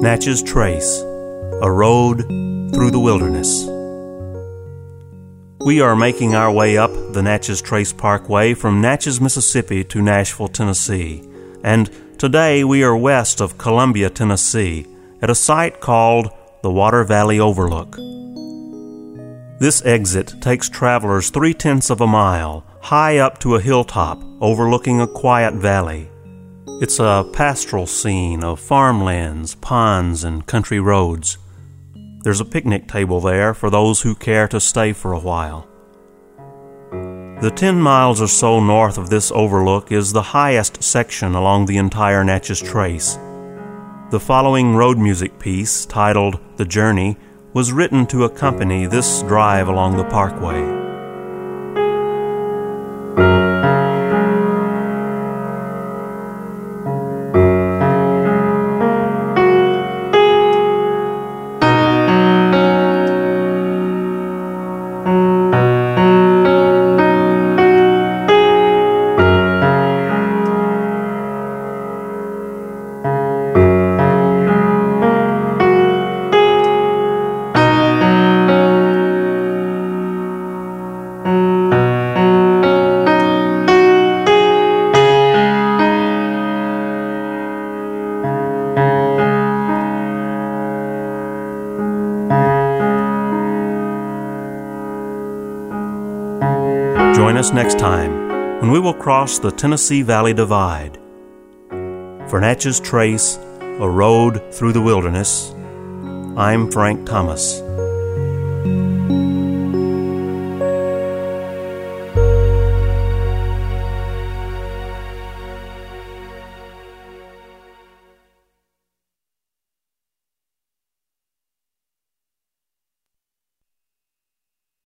Natchez Trace A Road Through the Wilderness. We are making our way up the Natchez Trace Parkway from Natchez, Mississippi to Nashville, Tennessee. And today we are west of Columbia, Tennessee, at a site called the Water Valley Overlook. This exit takes travelers three tenths of a mile high up to a hilltop overlooking a quiet valley. It's a pastoral scene of farmlands, ponds, and country roads. There's a picnic table there for those who care to stay for a while. The 10 miles or so north of this overlook is the highest section along the entire Natchez Trace. The following road music piece, titled The Journey, was written to accompany this drive along the parkway. Join us next time when we will cross the Tennessee Valley Divide. For Natchez Trace, a road through the wilderness, I'm Frank Thomas.